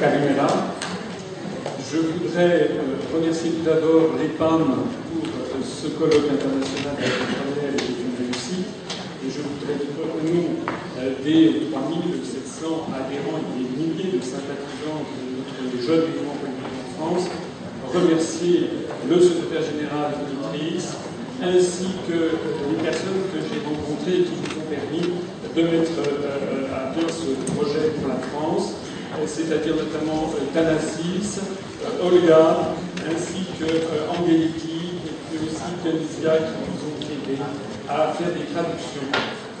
Kalimera. Je voudrais remercier tout d'abord l'EPAM pour ce colloque international de et une réussite. Et je voudrais, au nom des 3700 adhérents et des milliers de sympathisants de notre jeune politique en France, remercier le secrétaire général Dimitris, ainsi que les personnes que j'ai rencontrées et qui nous ont permis de mettre euh, à bien ce projet pour la France, c'est-à-dire notamment euh, Thanasis, euh, Olga, ainsi que Angéliki, et aussi Kenisia qui nous ont aidés à faire des traductions.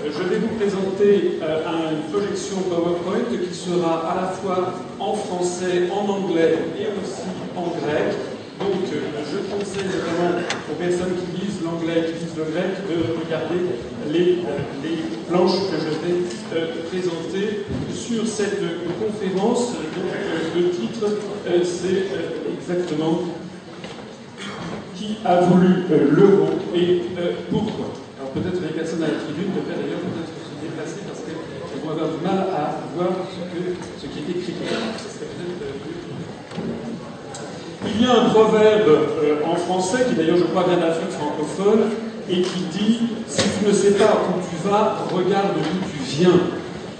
Je vais vous présenter une projection PowerPoint qui sera à la fois en français, en anglais et aussi en grec. Donc, je conseille notamment aux personnes qui lisent l'anglais, qui lisent le grec, de regarder les, les planches que je vais euh, présenter sur cette conférence. Donc, euh, le titre, euh, c'est exactement Qui a voulu l'euro et pourquoi? Alors, peut-être les personnes à la tribune devraient d'ailleurs peut-être se déplacer parce qu'elles vont avoir du mal à voir ce, qui est écrit. Il y a un proverbe euh, en français, qui d'ailleurs je crois vient d'Afrique francophone, et qui dit Si tu ne sais pas où tu vas, regarde d'où tu viens.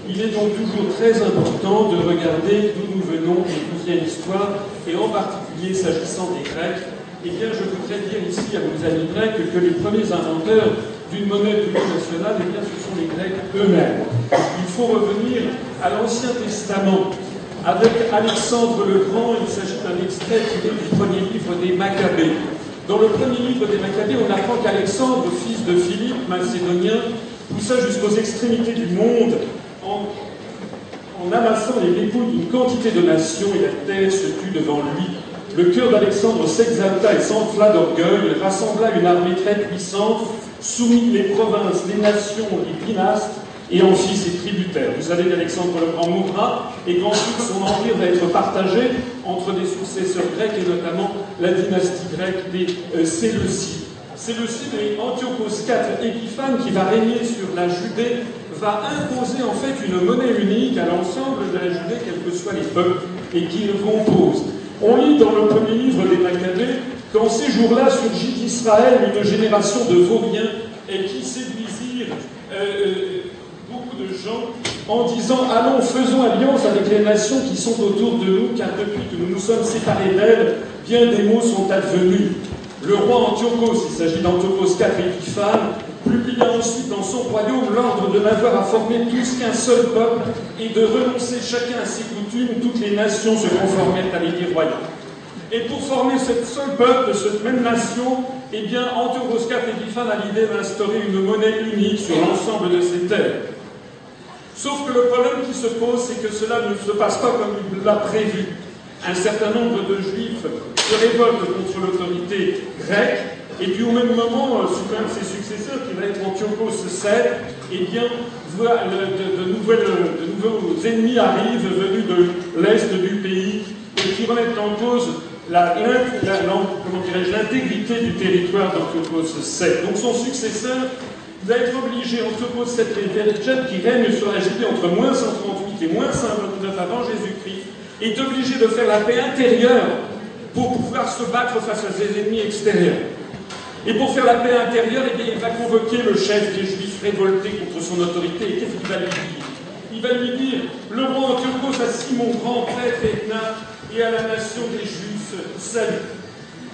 Il est donc toujours très important de regarder d'où nous venons et d'où vient l'histoire, et en particulier s'agissant des Grecs. Eh bien, je voudrais dire ici à vos amis grecs que les premiers inventeurs d'une monnaie nationale, eh bien, ce sont les Grecs eux-mêmes. Il faut revenir à l'Ancien Testament avec Alexandre le Grand, il s'agit d'un extrait tiré du premier livre des Maccabées. Dans le premier livre des Maccabées, on apprend qu'Alexandre, fils de Philippe, macédonien, poussa jusqu'aux extrémités du monde en, amassant les dépouilles d'une quantité de nations et la terre se tut devant lui. Le cœur d'Alexandre s'exalta et s'enfla d'orgueil, il rassembla une armée très puissante, soumit les provinces, les nations, les dynastes, et en fit ses tributaires. Vous savez qu'Alexandre le Grand mourra et qu'ensuite son empire va être partagé entre des successeurs grecs et notamment la dynastie grecque des euh, Séleucides. Séleucides et Antiochos IV Épiphane qui va régner sur la Judée va imposer en fait une monnaie unique à l'ensemble de la Judée, quels que soient les peuples et qui le composent. On lit dans le premier livre des Maccabées qu'en ces jours-là surgit d'Israël une génération de vauriens et qui séduisirent euh, en disant Allons, faisons alliance avec les nations qui sont autour de nous, car depuis que nous nous sommes séparés d'elles, bien des maux sont advenus. Le roi Antiochos, il s'agit d'Antiochos IV Épiphane, publia ensuite dans son royaume l'ordre de n'avoir à former tous qu'un seul peuple et de renoncer chacun à ses coutumes, toutes les nations se conformèrent à l'édit royal. Et pour former ce seul peuple, cette même nation, eh bien, Antiochos IV Épiphane a l'idée d'instaurer une monnaie unique sur l'ensemble de ses terres. Sauf que le problème qui se pose, c'est que cela ne se passe pas comme il l'a prévu. Un certain nombre de juifs se révoltent contre l'autorité grecque, et puis au même moment, sous un de ses successeurs, qui va être Antiochos VII, eh bien, de, de, nouveaux ennemis arrivent venus de l'est du pays et qui remettent en cause l'intégrité du territoire d'Antiochos VII. Donc son successeur va être obligé, on se pose cette qui règne sur la Judée entre moins 138 et moins 129 avant Jésus-Christ, est obligé de faire la paix intérieure pour pouvoir se battre face à ses ennemis extérieurs. Et pour faire la paix intérieure, eh il va convoquer le chef des Juifs révolté contre son autorité. Qu'est-ce qu'il va lui dire? Il va lui dire Le roi Antiochos a mon grand prêtre Etna et à la nation des Juifs, salut.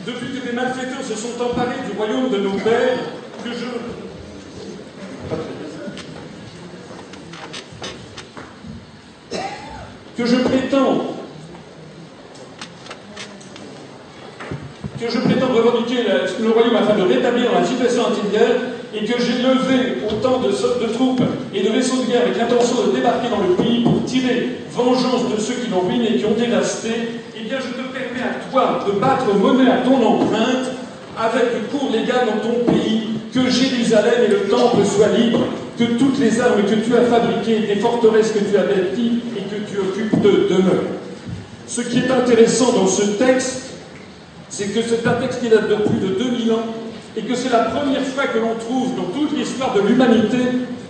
Depuis que des malfaiteurs se sont emparés du royaume de nos pères, que je que je prétends que je prétends revendiquer le royaume afin de rétablir la situation antérieure et que j'ai levé autant de, de, troupes et de vaisseaux de guerre avec l'intention de débarquer dans le pays pour tirer vengeance de ceux qui l'ont ruiné et qui ont dévasté, eh bien je te permets à toi de battre monnaie à ton empreinte avec cours légal dans ton pays, que Jérusalem et le temple soient libres, que toutes les armes que tu as fabriquées, les forteresses que tu as bâties et que tu occupes de demeurent. Ce qui est intéressant dans ce texte, c'est que c'est un texte qui date de plus de 2000 ans et que c'est la première fois que l'on trouve dans toute l'histoire de l'humanité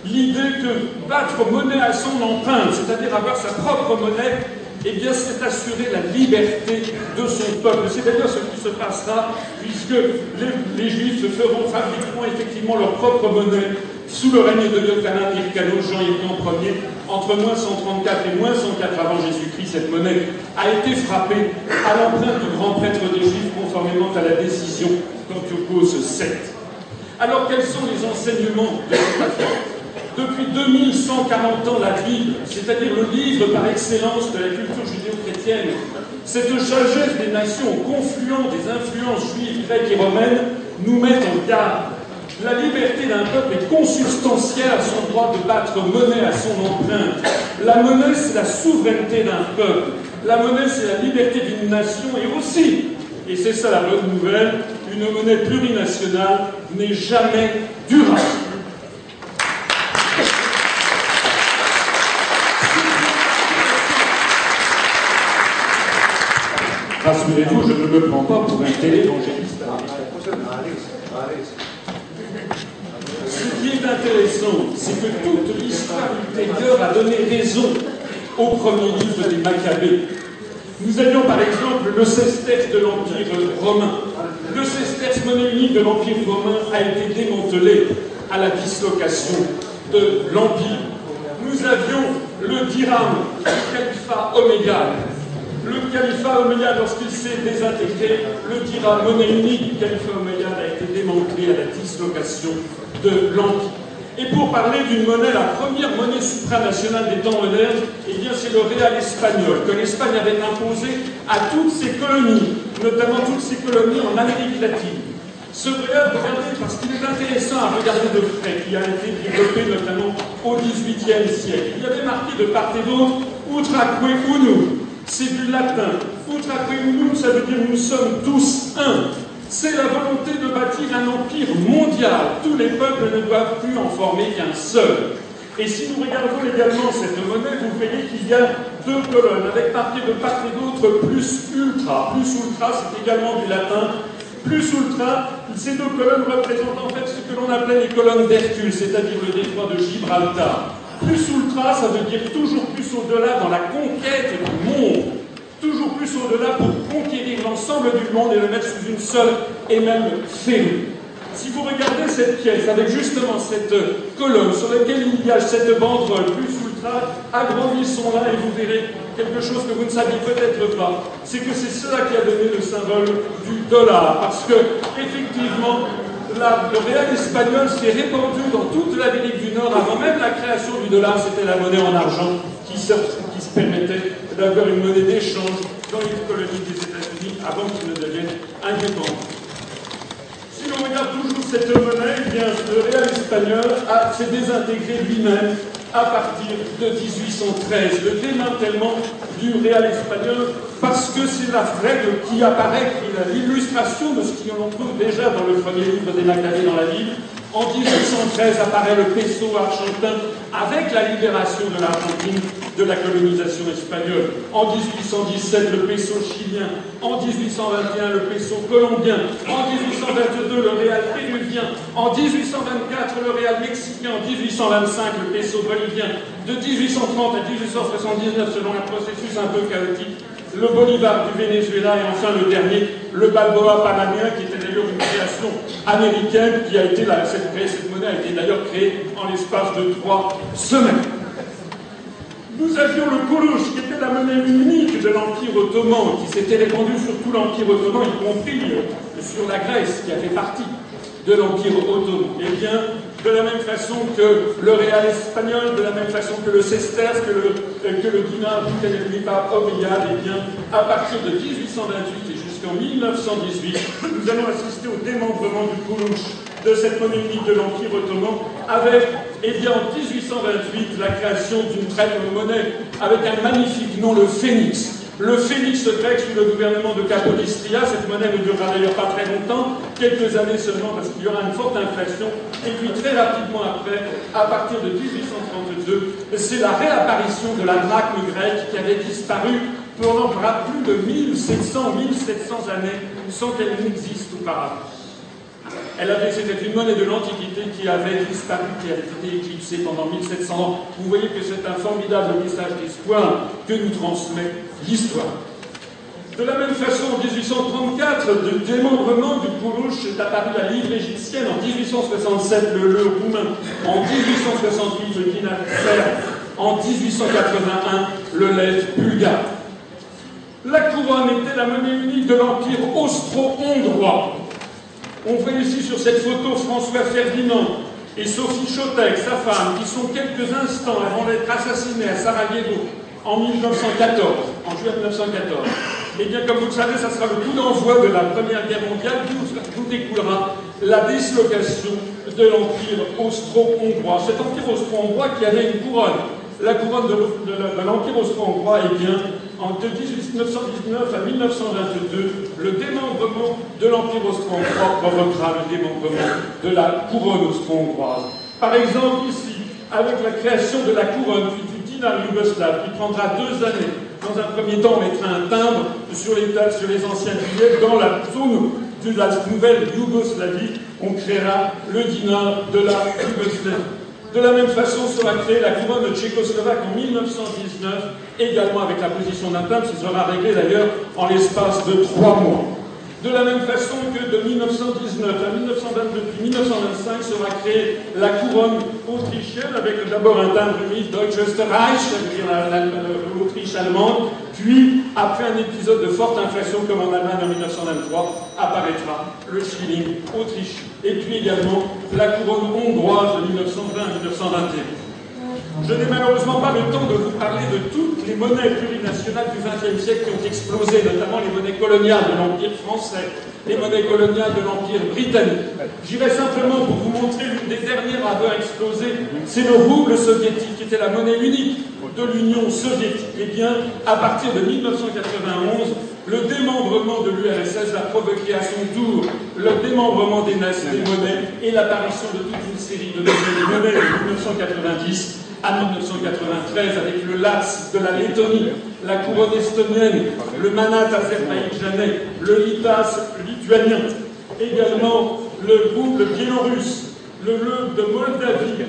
l'idée que battre monnaie à son empreinte, c'est-à-dire avoir sa propre monnaie, eh bien, c'est assurer la liberté de son peuple. C'est d'ailleurs ce qui se passera, puisque les, Juifs se feront, fabriqueront effectivement leur propre monnaie sous le règne de Yochanan Hirkano, Jean-Yves Ier, entre moins 134 et moins 104 avant Jésus-Christ, cette monnaie a été frappée à l'empreinte du grand prêtre des Juifs conformément à la décision d'Antiochos VII. Alors quels sont les enseignements de cette affaire Depuis 2140 ans, la Bible, c'est-à-dire le livre par excellence de la culture judéo-chrétienne, cette sagesse des nations au confluent des influences juives, grecques et romaines, nous met en garde la liberté d'un peuple est consubstantielle à son droit de battre monnaie à son empreinte. La monnaie, c'est la souveraineté d'un peuple. La monnaie, c'est la liberté d'une nation et aussi, et c'est ça la bonne nouvelle, une monnaie plurinationale n'est jamais durable. Je ne me prends pas pour un télévangéliste. Ce qui est intéressant, c'est que toute l'histoire ultérieure a donné raison au premier livre des Maccabées. Nous avions par exemple le sesterce de l'Empire romain. Le sesterce monnaie unique de l'Empire romain a été démantelé à la dislocation de l'Empire. Nous avions le dirham du califat omégal. Le califat omégal, lorsqu'il s'est désintégré, le dirham monnaie unique du califat omégal a été démantelé à la dislocation de l'Empire. Et pour parler d'une monnaie, la première monnaie supranationale des temps modernes, eh bien c'est le réal espagnol, que l'Espagne avait imposé à toutes ses colonies, notamment toutes ses colonies en Amérique latine. Ce réal, regardez, parce qu'il est intéressant à regarder de près, qui a été développé notamment au XVIIIe siècle. Il y avait marqué de part et d'autre Utraque unum. C'est du latin. Utraque unum, ça veut dire nous sommes tous un c'est la volonté de bâtir un empire mondial. Tous les peuples ne doivent plus en former qu'un seul. Et si nous regardons également cette monnaie, vous voyez qu'il y a deux colonnes, avec marqué de part et d'autre plus ultra. Plus ultra, c'est également du latin. Plus ultra, ces deux colonnes représentent en fait ce que l'on appelait les colonnes d'Hercule, c'est-à-dire le détroit de Gibraltar. Plus ultra, ça veut dire toujours plus au-delà dans la conquête du monde toujours plus au-delà pour conquérir l'ensemble du monde et le mettre sous une seule et même férule. Si vous regardez cette pièce avec justement cette colonne sur laquelle il y a cette banderole plus ultra, agrandissons-la et vous verrez quelque chose que vous ne saviez peut-être pas. C'est que c'est cela qui a donné le symbole du dollar. Parce que, effectivement, le réel espagnol s'est répandu dans toute l'Amérique du Nord avant même la création du dollar. C'était la monnaie en argent qui se, permettait d'avoir une monnaie d'échange dans les colonies des États-Unis avant qu'ils ne deviennent indépendants. Si l'on regarde toujours cette monnaie, eh le réel espagnol s'est désintégré lui-même à partir de 1813, le démantèlement du réel espagnol, parce que c'est la règle qui apparaît, qui l'illustration de ce qu'on trouve déjà dans le premier livre des Maccabées dans la Bible, en 1813 apparaît le peso argentin avec la libération de l'Argentine de la colonisation espagnole. En 1817, le peso chilien. En 1821, le peso colombien. En 1822, le réal péruvien. En 1824, le réal mexicain. En 1825, le peso bolivien. De 1830 à 1879, selon un processus un peu chaotique, le Bolivar du Venezuela et enfin le dernier, le Balboa panamien, qui était d'ailleurs une création américaine, qui a été cette monnaie a été d'ailleurs créée en l'espace de trois semaines. Nous avions le Koulouche, qui était la monnaie unique de l'Empire ottoman, qui s'était répandue sur tout l'Empire ottoman, y compris euh, sur la Grèce, qui a fait partie de l'Empire ottoman. Eh bien, de la même façon que le réal espagnol, de la même façon que le sesterce, que le, que le dinar omeyyade, eh bien, à partir de 1828 et jusqu'en 1918, nous allons assister au démembrement du Koulouch, de cette monnaie de l'Empire ottoman, avec, eh bien, en 1828, la création d'une très monnaie avec un magnifique nom, le phénix, le phénix grec sous le gouvernement de Capodistria, cette monnaie ne durera d'ailleurs pas très longtemps, quelques années seulement parce qu'il y aura une forte inflation, et puis très rapidement après, à partir de 1832, c'est la réapparition de la drachme grecque qui avait disparu pendant plus de 1700, 1700 années sans qu'elle n'existe auparavant. Elle avait, c'était une monnaie de l'Antiquité qui avait disparu, qui avait été éclipsée pendant 1700 ans. Vous voyez que c'est un formidable message d'espoir que nous transmet l'histoire. De la même façon, en 1834, du démembrement du Kourouche est apparu la livre égyptienne, en 1867 le le roumain, en 1868 le dinar en 1881 le lève bulgare. La couronne était la monnaie unique de l'Empire austro-hongrois. On voit ici sur cette photo François Ferdinand et Sophie Chotek, sa femme, qui sont quelques instants avant d'être assassinés à Sarajevo en 1914, en juin 1914. Eh bien, comme vous le savez, ça sera le coup d'envoi de la Première Guerre mondiale, d'où découlera la dislocation de l'Empire austro-hongrois. Cet Empire austro-hongrois qui avait une couronne. La couronne de l'Empire austro-hongrois, eh bien, entre 1919 à 1922, le démembrement de l'Empire austro-hongrois provoquera le démembrement de la couronne austro-hongroise. Par exemple, ici, avec la création de la couronne du dinar yougoslave, qui prendra deux années dans un premier temps, on mettra un timbre sur les, sur les anciens billets. Dans la zone de la nouvelle Yougoslavie, on créera le dinar de la Yougoslavie. De la même façon sera créée la couronne de Tchécoslovaque en 1919, également avec la position d'un timbre, qui sera réglé d'ailleurs en l'espace de trois mois. De la même façon que de 1919 à 1922 puis 1925 sera créée la couronne autrichienne avec d'abord un timbre mis Deutsches Reich, c'est-à-dire l'Autriche allemande, puis après un épisode de forte inflation comme en Allemagne en 1923, apparaîtra le shilling autrichien. Et puis également la couronne hongroise de 1920 à 1921. Je n'ai malheureusement pas le temps de vous parler de toutes les monnaies plurinationales du XXe siècle qui ont explosé, notamment les monnaies coloniales de l'Empire français, les monnaies coloniales de l'Empire britannique. J'irai simplement pour vous montrer l'une des dernières à avoir explosé, c'est le rouble soviétique, qui était la monnaie unique de l'Union soviétique. Eh bien, à partir de 1991, le démembrement de l'URSS a provoqué à son tour le démembrement des, des monnaies et l'apparition de toute une série de monnaies de 1990 à 1993 avec le LATS de la Lettonie, la couronne estonienne, le Manat azerbaïdjanais, le Litas lituanien, également le groupe biélorusse, le LE de Moldavie,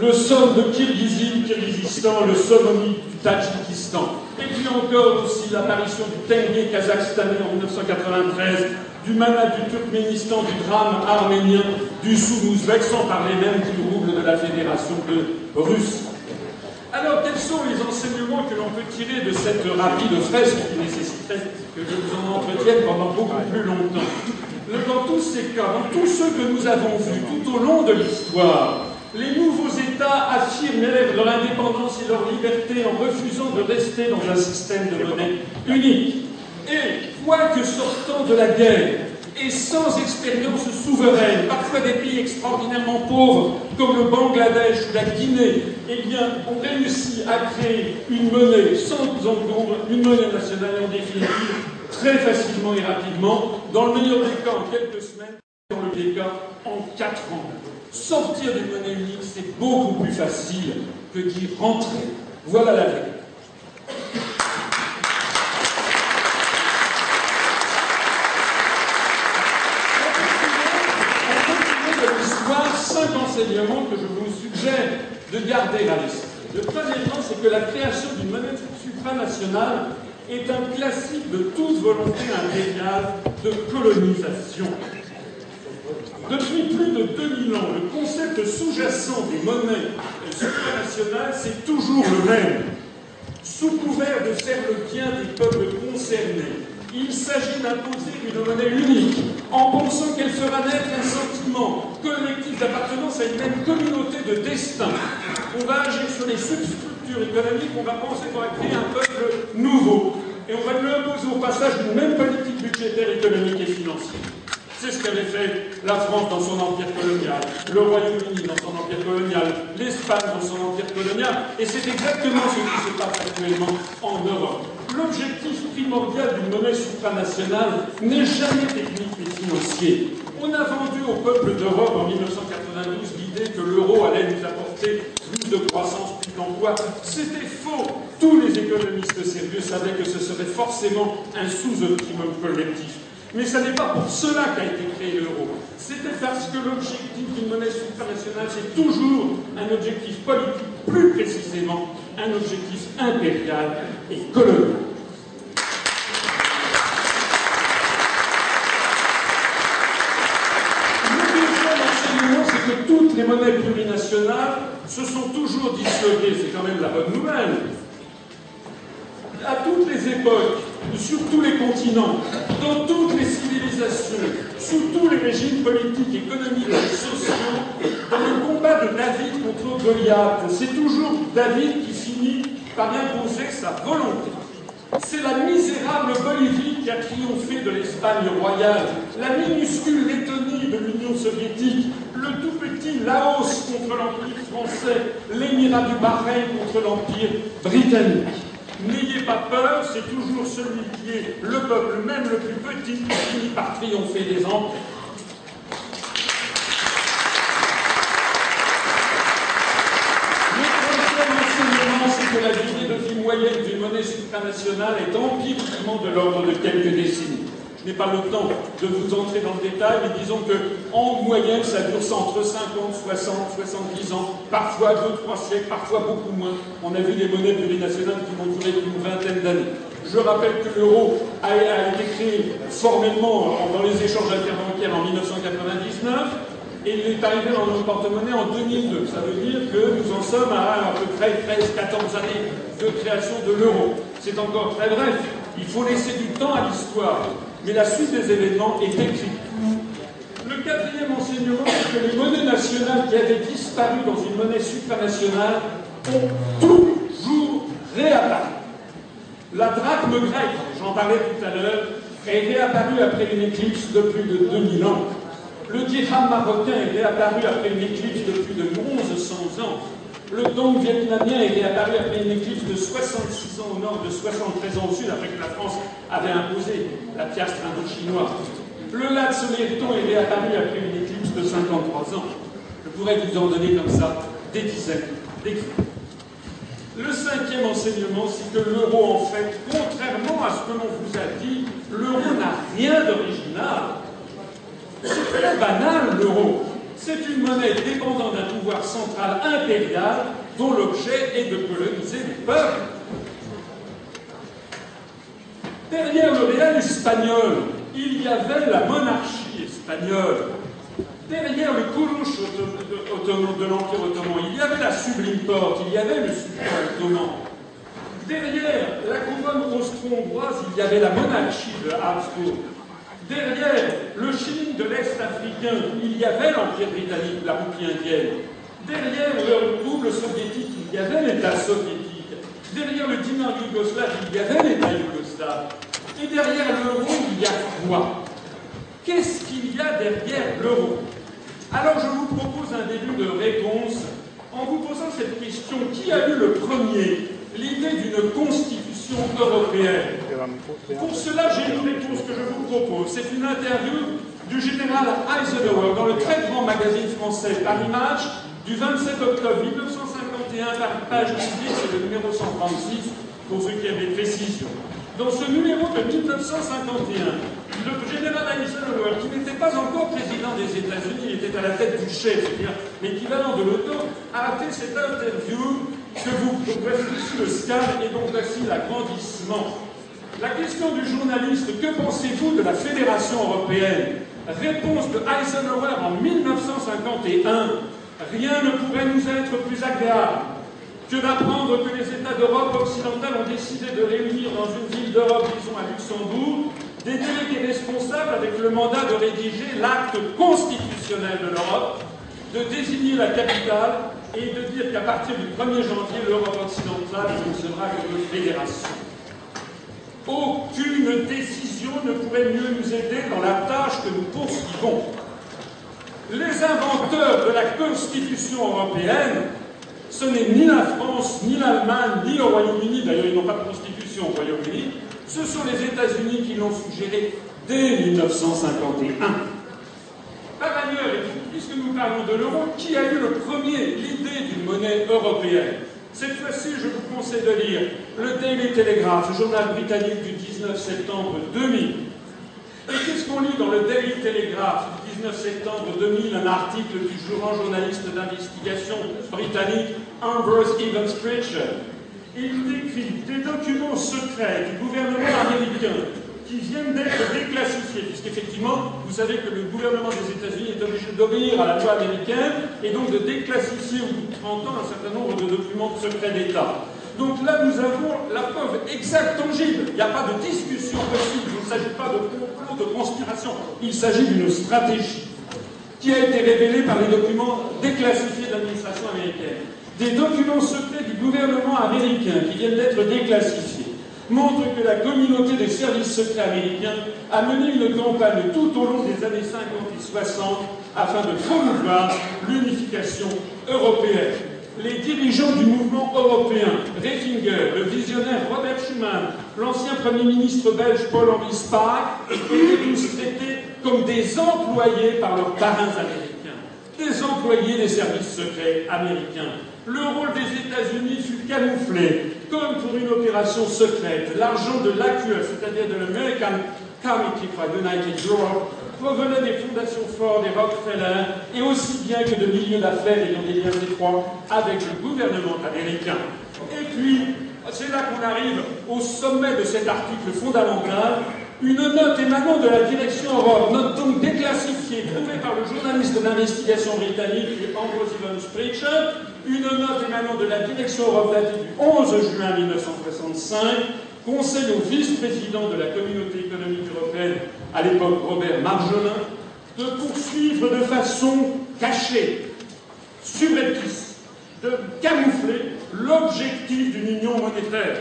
le SOM de Kirghizie, Kirghizistan, le SOMOMI du Tadjikistan. Et puis encore aussi l'apparition du Tenge kazakhstanais en 1993, du Manat du Turkménistan, du drame arménien, du Soumouzbek, sans parler même du rouble de la Fédération de Russie. Quels sont les enseignements que l'on peut tirer de cette rapide fresque qui nécessiterait que je vous en entretienne pendant beaucoup plus longtemps? Dans tous ces cas, dans tous ceux que nous avons vus tout au long de l'histoire, les nouveaux États affirment l'élève leur indépendance et leur liberté en refusant de rester dans un système de monnaie unique. Et, quoique sortant de la guerre, et sans expérience souveraine, parfois des pays extraordinairement pauvres comme le Bangladesh ou la Guinée, eh bien, ont réussi à créer une monnaie sans encombre, une monnaie nationale en définitive, très facilement et rapidement, dans le meilleur des cas en quelques semaines, dans le pire cas en quatre ans. Sortir des monnaies uniques, c'est beaucoup plus facile que d'y rentrer. Voilà la vérité. Enseignements que je vous suggère de garder à l'esprit. Le premier point, c'est que la création d'une monnaie supranationale est un classique de toute volonté impériale de colonisation. Depuis plus de 2000 ans, le concept sous-jacent des monnaies supranationales, c'est toujours le même. Sous couvert de faire le bien des peuples concernés, il s'agit d'imposer une monnaie unique, en pensant qu'elle fera naître un sentiment collectif d'appartenance à une même communauté de destin. On va agir sur les substructures économiques, on va penser qu'on va créer un peuple nouveau, et on va lui imposer au passage d'une même politique budgétaire, économique et financière. C'est ce qu'avait fait la France dans son empire colonial, le Royaume-Uni dans son empire colonial, l'Espagne dans son empire colonial, et c'est exactement ce qui se passe actuellement en Europe. L'objectif primordial d'une monnaie supranationale n'est jamais technique mais financier. On a vendu au peuple d'Europe en 1992 l'idée que l'euro allait nous apporter plus de croissance, plus d'emploi. C'était faux. Tous les économistes sérieux savaient que ce serait forcément un sous-optimum collectif Mais ce n'est pas pour cela qu'a été créé l'euro. C'était parce que l'objectif d'une monnaie supranationale, c'est toujours un objectif politique, plus précisément un objectif impérial et colonial. c'est que toutes les monnaies plurinationales se sont toujours disloquées. C'est quand même la bonne nouvelle. À toutes les époques, sur tous les continents, dans toutes les civilisations, sous tous les régimes politiques, économiques et sociaux, dans le combat de David contre Goliath, c'est toujours David qui finit par imposer sa volonté. C'est la misérable Bolivie qui a triomphé de l'Espagne royale, la minuscule Lettonie de l'Union soviétique, le tout petit Laos contre l'Empire français, l'Émirat du Bahreïn contre l'Empire britannique. N'ayez pas peur, c'est toujours celui qui est le peuple, même le plus petit, qui finit par triompher des empires. Le troisième enseignement, c'est que la durée de vie moyenne d'une est empiriquement de l'ordre de quelques décennies. Je n'ai pas le temps de vous entrer dans le détail, mais disons que en moyenne, ça dure entre 50, 60, 70 ans, parfois 2-3 siècles, parfois beaucoup moins. On a vu des monnaies plurinationales qui vont durer une vingtaine d'années. Je rappelle que l'euro a, été créé formellement dans les échanges interbancaires en 1999 et il est arrivé dans nos porte-monnaie en 2002. Ça veut dire que nous en sommes à à peu près 13-14 années de création de l'euro. C'est encore très bref. Il faut laisser du temps à l'histoire mais la suite des événements est écrite. Le quatrième enseignement, c'est que les monnaies nationales qui avaient disparu dans une monnaie supranationale ont toujours réapparu. La drachme grecque, j'en parlais tout à l'heure, est réapparue après une éclipse de plus de 2000 ans. Le dirham marocain est réapparu après une éclipse de plus de 1100 ans. Le dong vietnamien est réapparu après une éclipse de 66 ans au nord, de 73 ans au sud, après que la France avait imposé la piastre indo-chinoise. Le lac Soleton est réapparu après une éclipse de 53 ans. Je pourrais vous en donner comme ça des dizaines d'exemples. Le cinquième enseignement, c'est que l'euro, en fait, contrairement à ce que l'on vous a dit, l'euro n'a rien d'original. C'est très banal, l'euro. C'est une monnaie dépendant d'un pouvoir central impérial dont l'objet est de coloniser les peuples. Derrière le réel espagnol, il y avait la monarchie espagnole. Derrière le kourouche de l'Empire ottoman, il y avait la sublime porte, il y avait le sultan ottoman. Derrière la couronne austro-hongroise, il y avait la monarchie de Habsbourg. Derrière le Chine de l'Est africain, il y avait l'Empire britannique, la roupie indienne. Derrière le double soviétique, il y avait l'État soviétique. Derrière le dinar yougoslave, il y avait l'État yougoslave. Et derrière l'euro, il y a quoi? Qu'est-ce qu'il y a derrière l'euro? Alors je vous propose un début de réponse en vous posant cette question. Qui a eu le premier? L'idée d'une constitution européenne Pour cela, j'ai une réponse que je vous propose. C'est une interview du général Eisenhower dans le très grand magazine français Paris Match du 27 octobre 1951 par page 18, c'est le numéro 136 pour ceux qui avaient précision. Dans ce numéro de 1951, le général Eisenhower, qui n'était pas encore président des États-Unis, il était à la tête du chef, c'est-à-dire l'équivalent de l'auto, a fait cette interview que vous voici ici le scan et donc voici l'agrandissement. La question du journaliste, que pensez-vous de la Fédération européenne? Réponse de Eisenhower en 1951. Rien ne pourrait nous être plus agréable que d'apprendre que les États d'Europe occidentale ont décidé de réunir dans une ville d'Europe, disons à Luxembourg, des délégués responsables avec le mandat de rédiger l'acte constitutionnel de l'Europe, de désigner la capitale et de dire qu'à partir du 1er janvier, l'Europe occidentale fonctionnera comme une fédération. Aucune décision ne pourrait mieux nous aider dans la tâche que nous poursuivons. Les inventeurs de la Constitution européenne, ce n'est ni la France, ni l'Allemagne, ni le Royaume-Uni, d'ailleurs ils n'ont pas de constitution au Royaume-Uni, ce sont les États-Unis qui l'ont suggéré dès 1951. Nous parlons de l'euro, qui a eu le premier l'idée d'une monnaie européenne. Cette fois-ci, je vous conseille de lire le Daily Telegraph, le journal britannique du 19 septembre 2000. Et qu'est-ce qu'on lit dans le Daily Telegraph du 19 septembre 2000, un article du grand journaliste d'investigation britannique Ambrose Evans Pritchard Il décrit des documents secrets du gouvernement américain qui viennent d'être déclassifiés, puisqu'effectivement, vous savez que le gouvernement des États-Unis est obligé d'obéir à la loi américaine et donc de déclassifier au bout de 30 ans un certain nombre de documents secrets d'État. Donc là, nous avons la preuve exacte, tangible. Il n'y a pas de discussion possible. Il ne s'agit pas de complot, de conspiration. Il s'agit d'une stratégie qui a été révélée par les documents déclassifiés de l'administration américaine. Des documents secrets du gouvernement américain qui viennent d'être déclassifiés montre que la communauté des services secrets américains a mené une campagne tout au long des années 50 et 60 afin de promouvoir l'unification européenne. Les dirigeants du mouvement européen, Rettinger, le visionnaire Robert Schuman, l'ancien Premier ministre belge Paul-Henri Spaak, étaient tous traités comme des employés par leurs parrains américains, des employés des services secrets américains. Le rôle des États-Unis fut camouflé, comme pour une opération secrète. L'argent de l'AQE, c'est-à-dire de l'American Committee for United Europe, provenait des fondations Ford et Rockefeller, et aussi bien que de milieux d'affaires ayant des liens étroits avec le gouvernement américain. Et puis, c'est là qu'on arrive au sommet de cet article fondamental, une note émanant de la direction Europe, note donc déclassifiée, trouvée par le journaliste d'investigation britannique Ambrose Evans Pritchard, une note émanant de la direction Europe datée du 11 juin 1965, conseille au vice-président de la communauté économique européenne, à l'époque Robert Marjolin, de poursuivre de façon cachée, subreptice, de camoufler l'objectif d'une union monétaire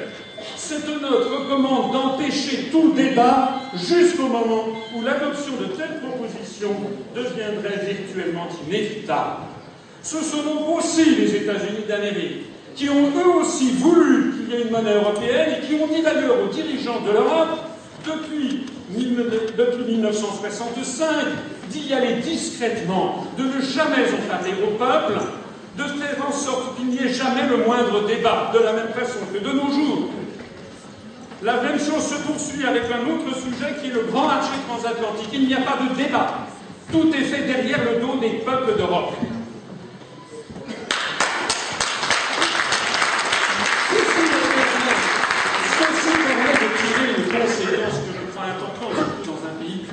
cette note recommande d'empêcher tout débat jusqu'au moment où l'adoption de telles propositions deviendrait virtuellement inévitable. Ce sont donc aussi les États-Unis d'Amérique qui ont eux aussi voulu qu'il y ait une monnaie européenne et qui ont dit d'ailleurs aux dirigeants de l'Europe, depuis, depuis 1965, d'y aller discrètement, de ne jamais en parler au peuple, de faire en sorte qu'il n'y ait jamais le moindre débat, de la même façon que de nos jours, la même chose se poursuit avec un autre sujet qui est le grand marché transatlantique. Il n'y a pas de débat. Tout est fait derrière le dos des peuples d'Europe. Ceci permet de tirer une conséquence que je crois importante, dans un pays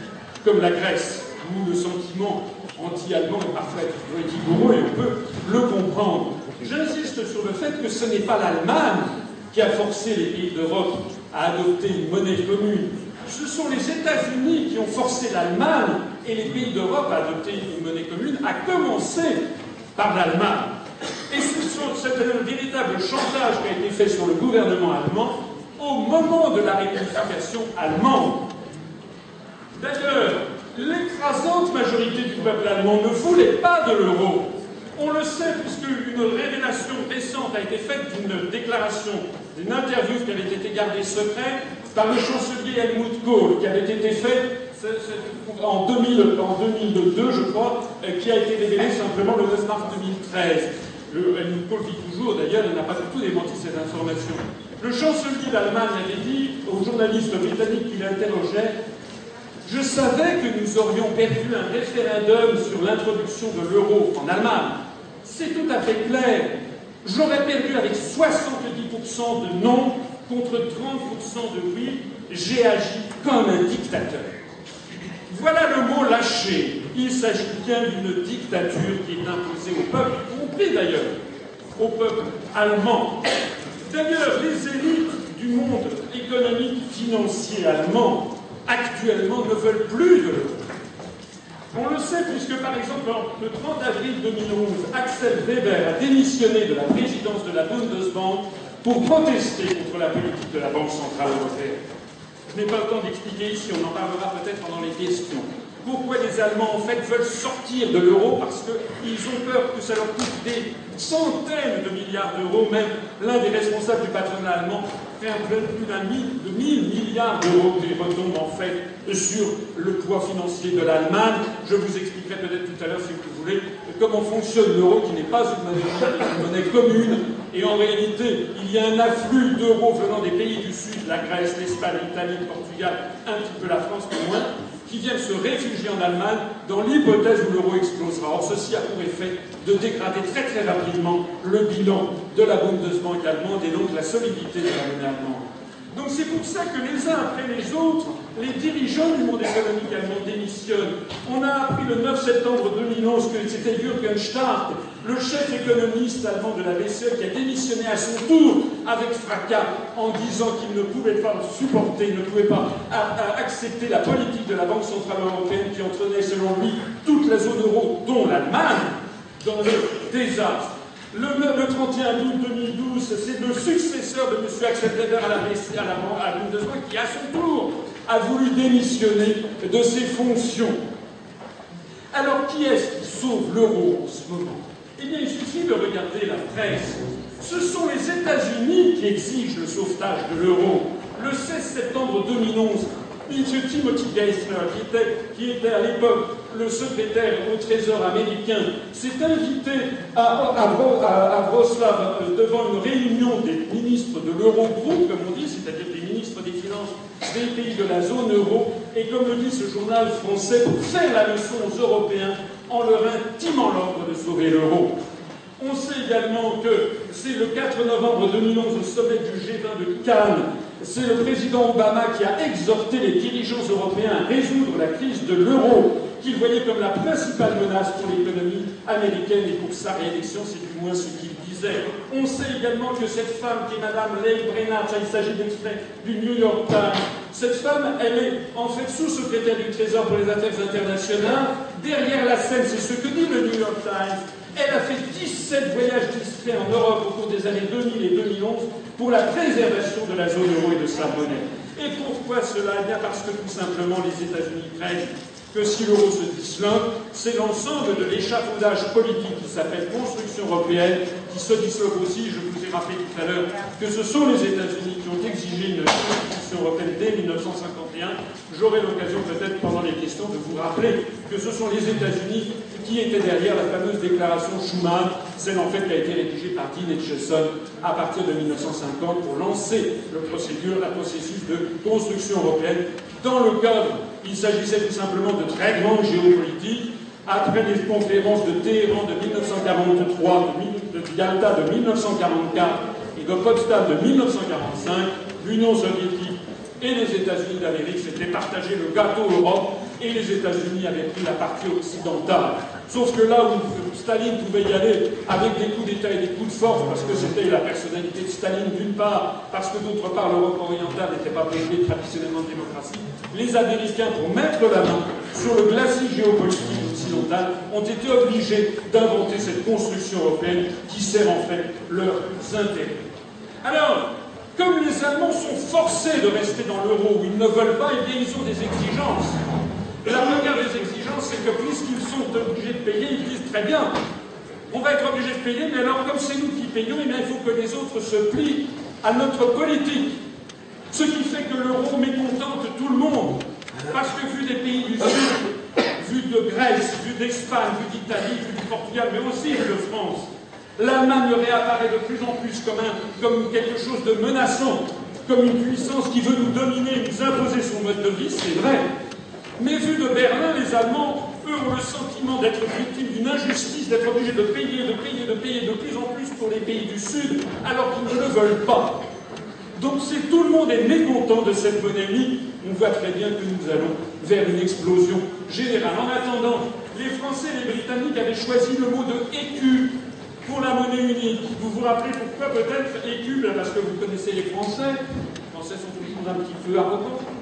comme la Grèce, où le sentiment anti-allemand est parfois rigoureux et on peut le comprendre. J'insiste sur le fait que ce n'est pas l'Allemagne qui a forcé les pays d'Europe à adopter une monnaie commune. Ce sont les États-Unis qui ont forcé l'Allemagne et les pays d'Europe à adopter une monnaie commune, à commencer par l'Allemagne. Et c'est un véritable chantage qui a été fait sur le gouvernement allemand au moment de la réunification allemande. D'ailleurs, l'écrasante majorité du peuple allemand ne voulait pas de l'euro. On le sait puisque une révélation récente a été faite d'une déclaration, d'une interview qui avait été gardée secrète par le chancelier Helmut Kohl, qui avait été faite en, 2000, en 2002, je crois, qui a été révélée simplement le 9 mars 2013. Le, Helmut Kohl vit toujours, d'ailleurs, il n'a pas du tout démenti cette information. Le chancelier d'Allemagne avait dit aux journalistes britanniques qui l'interrogeaient Je savais que nous aurions perdu un référendum sur l'introduction de l'euro en Allemagne. C'est tout à fait clair. J'aurais perdu avec 70% de non contre 30% de oui. J'ai agi comme un dictateur. Voilà le mot lâché. Il s'agit bien d'une dictature qui est imposée au peuple, y compris d'ailleurs au peuple allemand. D'ailleurs, les élites du monde économique financier allemand actuellement ne veulent plus de. On le sait puisque, par exemple, le 30 avril 2011, Axel Weber a démissionné de la présidence de la Bundesbank pour protester contre la politique de la Banque Centrale Européenne. Je n'ai pas le temps d'expliquer ici, on en parlera peut-être pendant les questions. Pourquoi les Allemands, en fait, veulent sortir de l'euro? Parce qu'ils ont peur que ça leur coûte des centaines de milliards d'euros. Même l'un des responsables du patronat allemand fait un peu plus d'un de 1000 milliards d'euros qui retombent en fait sur le poids financier de l'Allemagne. Je vous expliquerai peut-être tout à l'heure, si vous voulez, comment fonctionne l'euro, qui n'est pas une monnaie, une monnaie commune. Et en réalité, il y a un afflux d'euros venant des pays du Sud, la Grèce, l'Espagne, l'Italie, le Portugal, un petit peu la France, mais moins qui viennent se réfugier en Allemagne dans l'hypothèse où l'euro explosera. Or, ceci a pour effet de dégrader très très rapidement le bilan de la Bundesbank allemande et donc la solidité de la monnaie allemande. Donc c'est pour ça que les uns après les autres, les dirigeants du monde économique allemand démissionnent. On a appris le 9 septembre 2011 que c'était Jürgen Stark, le chef économiste allemand de la BCE, qui a démissionné à son tour avec fracas en disant qu'il ne pouvait pas supporter, ne pouvait pas accepter la politique de la Banque Centrale Européenne qui entraînait, selon lui, toute la zone euro, dont l'Allemagne, dans le désastre. Le, 31 août 2012, c'est le successeur de M. Axel Weber à la, à la, à Bundesbank qui, à son tour, a voulu démissionner de ses fonctions. Alors, qui est-ce qui sauve l'euro en ce moment? Eh bien, il suffit de regarder la presse. Ce sont les États-Unis qui exigent le sauvetage de l'euro. Le 16 septembre 2011, M. Timothy Geithner, qui était, à l'époque le secrétaire au Trésor américain, s'est invité à, à, Wroclaw euh, devant une réunion des ministres de l'Eurogroupe, comme on dit, c'est-à-dire Des pays de la zone euro, et comme le dit ce journal français, pour faire la leçon aux Européens en leur intimant l'ordre de sauver l'euro. On sait également que c'est le 4 novembre 2011 au sommet du G20 de Cannes. C'est le président Obama qui a exhorté les dirigeants européens à résoudre la crise de l'euro, qu'il voyait comme la principale menace pour l'économie américaine. Et pour sa réélection, c'est du moins ce qu'il On sait également que cette femme, qui est Madame Leigh Brainard, il s'agit d'extrait du New York Times, cette femme, elle est en fait sous-secrétaire du Trésor pour les affaires internationales. Derrière la scène, c'est ce que dit le New York Times, elle a fait 17 voyages discrets en Europe au cours des années 2000 et 2011 pour la préservation de la zone euro et de sa monnaie. Et pourquoi cela? Eh bien parce que tout simplement les États-Unis craignent que si l'euro se disloque, c'est l'ensemble de l'échafaudage politique qui s'appelle construction européenne qui se disloque aussi. Je vous ai rappelé tout à l'heure que ce sont les États-Unis qui ont exigé une construction européenne dès 1951. J'aurai l'occasion peut-être pendant les questions de vous rappeler que ce sont les États-Unis qui était derrière la fameuse déclaration Schuman, celle en fait qui a été rédigée par Dean Acheson à partir de 1950 pour lancer le la processus de construction européenne. Dans le cadre, il s'agissait tout simplement de très grandes géopolitiques. Après les conférences de Téhéran de 1943, de, de Yalta de 1944 et de Potsdam de 1945, l'Union soviétique et les États-Unis d'Amérique s'étaient partagés le gâteau Europe et les États-Unis avaient pris la partie occidentale. Sauf que là où Staline pouvait y aller avec des coups d'État et des coups de force, parce que c'était la personnalité de Staline d'une part, parce que d'autre part l'Europe orientale n'était pas peuplée traditionnellement de démocratie, les Américains, pour mettre la main sur le glacis géopolitique occidental, ont été obligés d'inventer cette construction européenne qui sert en fait leurs intérêts. Alors, comme les Allemands sont forcés de rester dans l'euro où ils ne veulent pas, eh bien ils ont des exigences. La première des exigences, c'est que puisqu'ils sont obligés de payer, ils disent très bien, on va être obligés de payer, mais alors comme c'est nous qui payons, eh il faut que les autres se plient à notre politique. Ce qui fait que l'euro mécontente tout le monde. Parce que vu des pays du Sud, vu de Grèce, vu d'Espagne, vu d'Italie, vu du Portugal, mais aussi de France, l'Allemagne réapparaît de plus en plus comme, comme quelque chose de menaçant, comme une puissance qui veut nous dominer, nous imposer son mode de vie, c'est vrai. Mais vu de Berlin, les Allemands, eux, ont le sentiment d'être victimes d'une injustice, d'être obligés de payer, de payer, de payer de plus en plus pour les pays du Sud, alors qu'ils ne le veulent pas. Donc si tout le monde est mécontent de cette monnaie unique, on voit très bien que nous allons vers une explosion générale. En attendant, les Français et les Britanniques avaient choisi le mot de écu pour la monnaie unique. Vous vous rappelez pourquoi peut-être écu? Parce que vous connaissez les Français. Les Français sont toujours un petit peu arrogants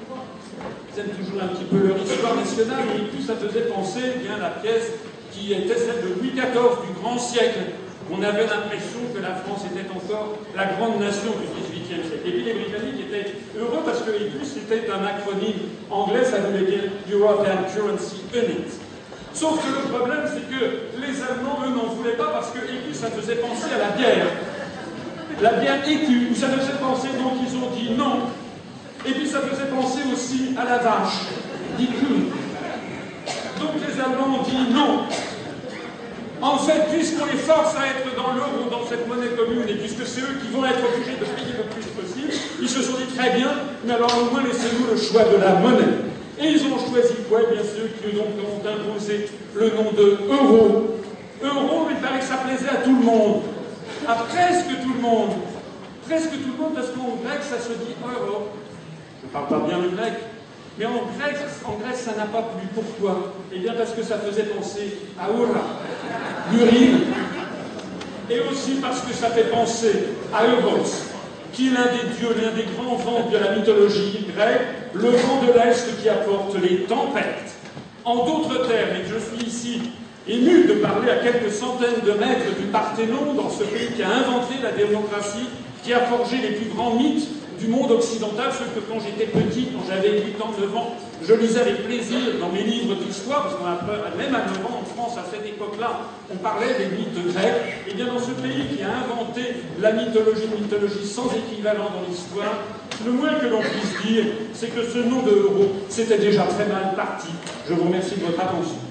aiment toujours un petit peu leur histoire nationale, et puis ça faisait penser bien la pièce qui était celle de Louis XIV du grand siècle. On avait l'impression que la France était encore la grande nation du XVIIIe siècle. Et puis les Britanniques étaient heureux parce que ECU c'était un acronyme anglais, ça voulait dire European Currency Unit. Sauf que le problème, c'est que les Allemands, eux, n'en voulaient pas parce que ECU, ça faisait penser à la bière. La bière ECU, ça faisait penser, donc ils ont dit non, et puis ça faisait penser aussi à la vache, dit. Donc les Allemands ont dit non. En fait, puisqu'on les force à être dans l'euro, dans cette monnaie commune, et puisque c'est eux qui vont être obligés de payer le plus possible, ils se sont dit très bien, mais alors au moins laissez-nous le choix de la monnaie. Et ils ont choisi quoi Bien sûr, qui donc ont imposé le nom de euro. Euro, il paraît que ça plaisait à tout le monde. À presque tout le monde. Presque tout le monde, parce qu'en grec, ça se dit euro. Ne parle pas bien le grec, mais en grec, en Grèce, ça n'a pas plu. Pourquoi? Eh bien parce que ça faisait penser à Ura, l'urine, et aussi parce que ça fait penser à Euros, qui est l'un des dieux, l'un des grands vents de la mythologie grecque, le vent de l'Est qui apporte les tempêtes. En d'autres termes, et je suis ici ému de parler à quelques centaines de mètres du Parthénon, dans ce pays qui a inventé la démocratie, qui a forgé les plus grands mythes du monde occidental, ce que quand j'étais petit, quand j'avais 8 ans, 9 ans, je lisais avec plaisir dans mes livres d'histoire, parce qu'on a même à 9 ans en France, à cette époque-là, on parlait des mythes grecs. Et bien dans ce pays qui a inventé la mythologie, une mythologie sans équivalent dans l'histoire, le moins que l'on puisse dire, c'est que ce nom de héros, c'était déjà très mal parti. Je vous remercie de votre attention.